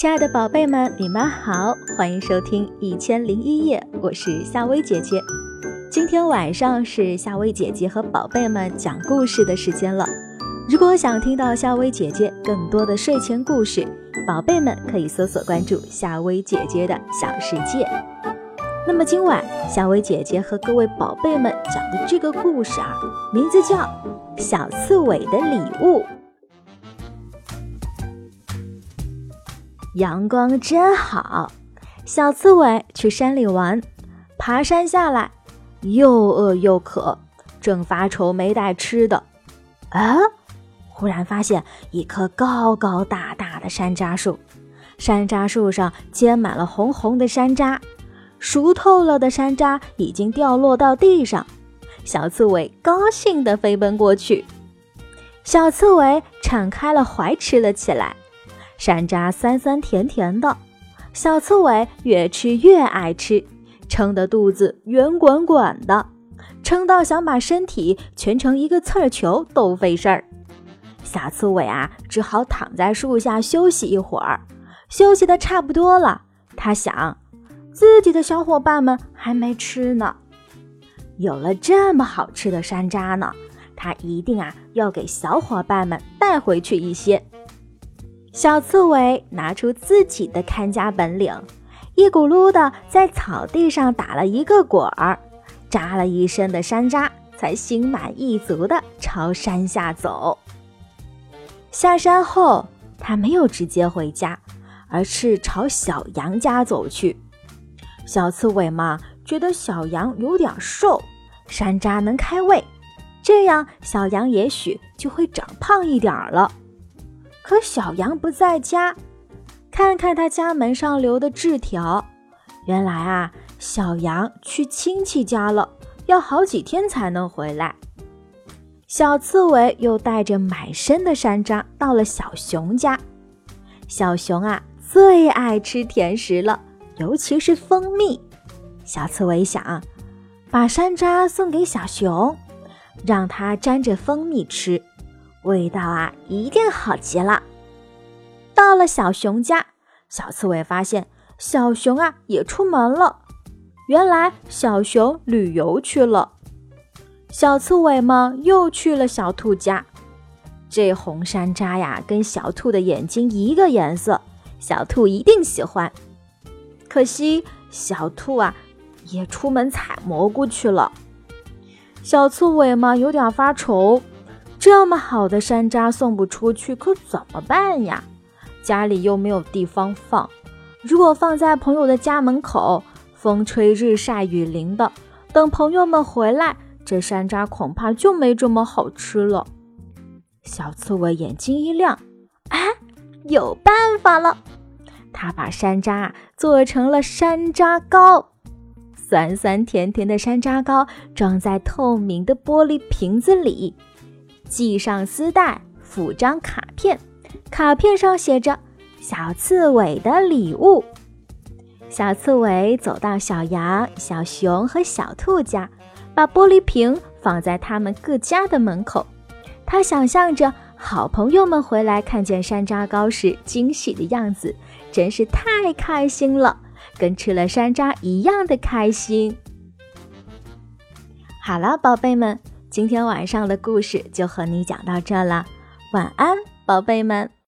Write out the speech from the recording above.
亲爱的宝贝们，你们好，欢迎收听《一千零一夜》，我是夏薇姐姐。今天晚上是夏薇姐姐和宝贝们讲故事的时间了。如果想听到夏薇姐姐更多的睡前故事，宝贝们可以搜索关注夏薇姐姐的小世界。那么今晚夏薇姐姐和各位宝贝们讲的这个故事啊，名字叫《小刺猬的礼物》。阳光真好，小刺猬去山里玩，爬山下来，又饿又渴，正发愁没带吃的。啊！忽然发现一棵高高大大的山楂树，山楂树上结满了红红的山楂，熟透了的山楂已经掉落到地上。小刺猬高兴地飞奔过去，小刺猬敞开了怀吃了起来。山楂酸酸甜甜的，小刺猬越吃越爱吃，撑得肚子圆滚滚的，撑到想把身体蜷成一个刺儿球都费事儿。小刺猬啊，只好躺在树下休息一会儿。休息的差不多了，他想，自己的小伙伴们还没吃呢，有了这么好吃的山楂呢，他一定啊要给小伙伴们带回去一些。小刺猬拿出自己的看家本领，一咕噜的在草地上打了一个滚儿，扎了一身的山楂，才心满意足的朝山下走。下山后，他没有直接回家，而是朝小羊家走去。小刺猬嘛，觉得小羊有点瘦，山楂能开胃，这样小羊也许就会长胖一点了。可小羊不在家，看看他家门上留的字条，原来啊，小羊去亲戚家了，要好几天才能回来。小刺猬又带着满身的山楂到了小熊家，小熊啊最爱吃甜食了，尤其是蜂蜜。小刺猬想，把山楂送给小熊，让它沾着蜂蜜吃。味道啊，一定好极了。到了小熊家，小刺猬发现小熊啊也出门了。原来小熊旅游去了。小刺猬们又去了小兔家。这红山楂呀，跟小兔的眼睛一个颜色，小兔一定喜欢。可惜小兔啊也出门采蘑菇去了。小刺猬嘛有点发愁。这么好的山楂送不出去，可怎么办呀？家里又没有地方放，如果放在朋友的家门口，风吹日晒雨淋的，等朋友们回来，这山楂恐怕就没这么好吃了。小刺猬眼睛一亮，啊，有办法了！他把山楂做成了山楂糕，酸酸甜甜的山楂糕装在透明的玻璃瓶子里。系上丝带，附张卡片，卡片上写着“小刺猬的礼物”。小刺猬走到小羊、小熊和小兔家，把玻璃瓶放在他们各家的门口。他想象着好朋友们回来看见山楂糕时惊喜的样子，真是太开心了，跟吃了山楂一样的开心。好了，宝贝们。今天晚上的故事就和你讲到这了，晚安，宝贝们。